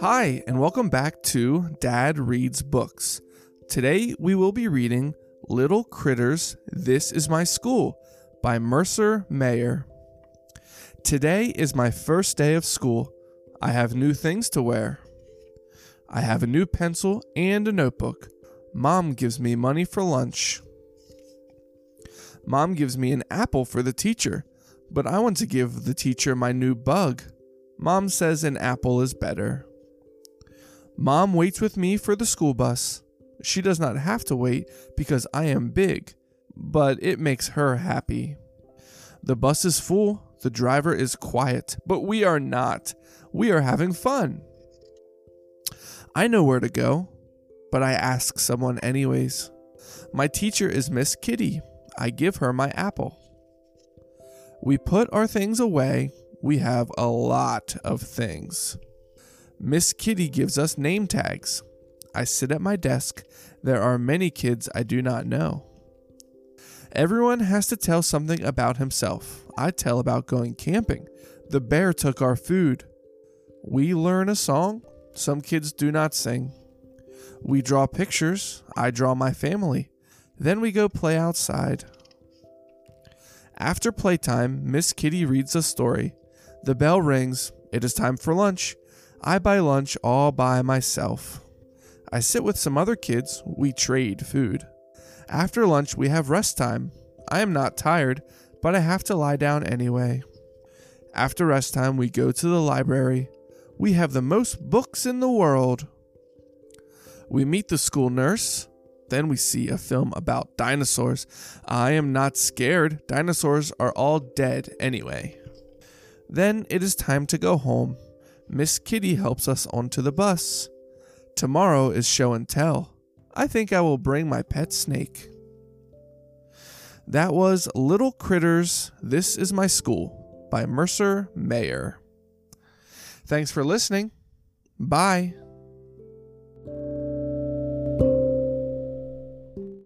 Hi, and welcome back to Dad Reads Books. Today we will be reading Little Critters This Is My School by Mercer Mayer. Today is my first day of school. I have new things to wear. I have a new pencil and a notebook. Mom gives me money for lunch. Mom gives me an apple for the teacher, but I want to give the teacher my new bug. Mom says an apple is better. Mom waits with me for the school bus. She does not have to wait because I am big, but it makes her happy. The bus is full, the driver is quiet, but we are not. We are having fun. I know where to go, but I ask someone anyways. My teacher is Miss Kitty. I give her my apple. We put our things away. We have a lot of things. Miss Kitty gives us name tags. I sit at my desk. There are many kids I do not know. Everyone has to tell something about himself. I tell about going camping. The bear took our food. We learn a song. Some kids do not sing. We draw pictures. I draw my family. Then we go play outside. After playtime, Miss Kitty reads a story. The bell rings. It is time for lunch. I buy lunch all by myself. I sit with some other kids, we trade food. After lunch, we have rest time. I am not tired, but I have to lie down anyway. After rest time, we go to the library. We have the most books in the world. We meet the school nurse. Then we see a film about dinosaurs. I am not scared. Dinosaurs are all dead anyway. Then it is time to go home. Miss Kitty helps us onto the bus. Tomorrow is show and tell. I think I will bring my pet snake. That was Little Critters This Is My School by Mercer Mayer. Thanks for listening. Bye.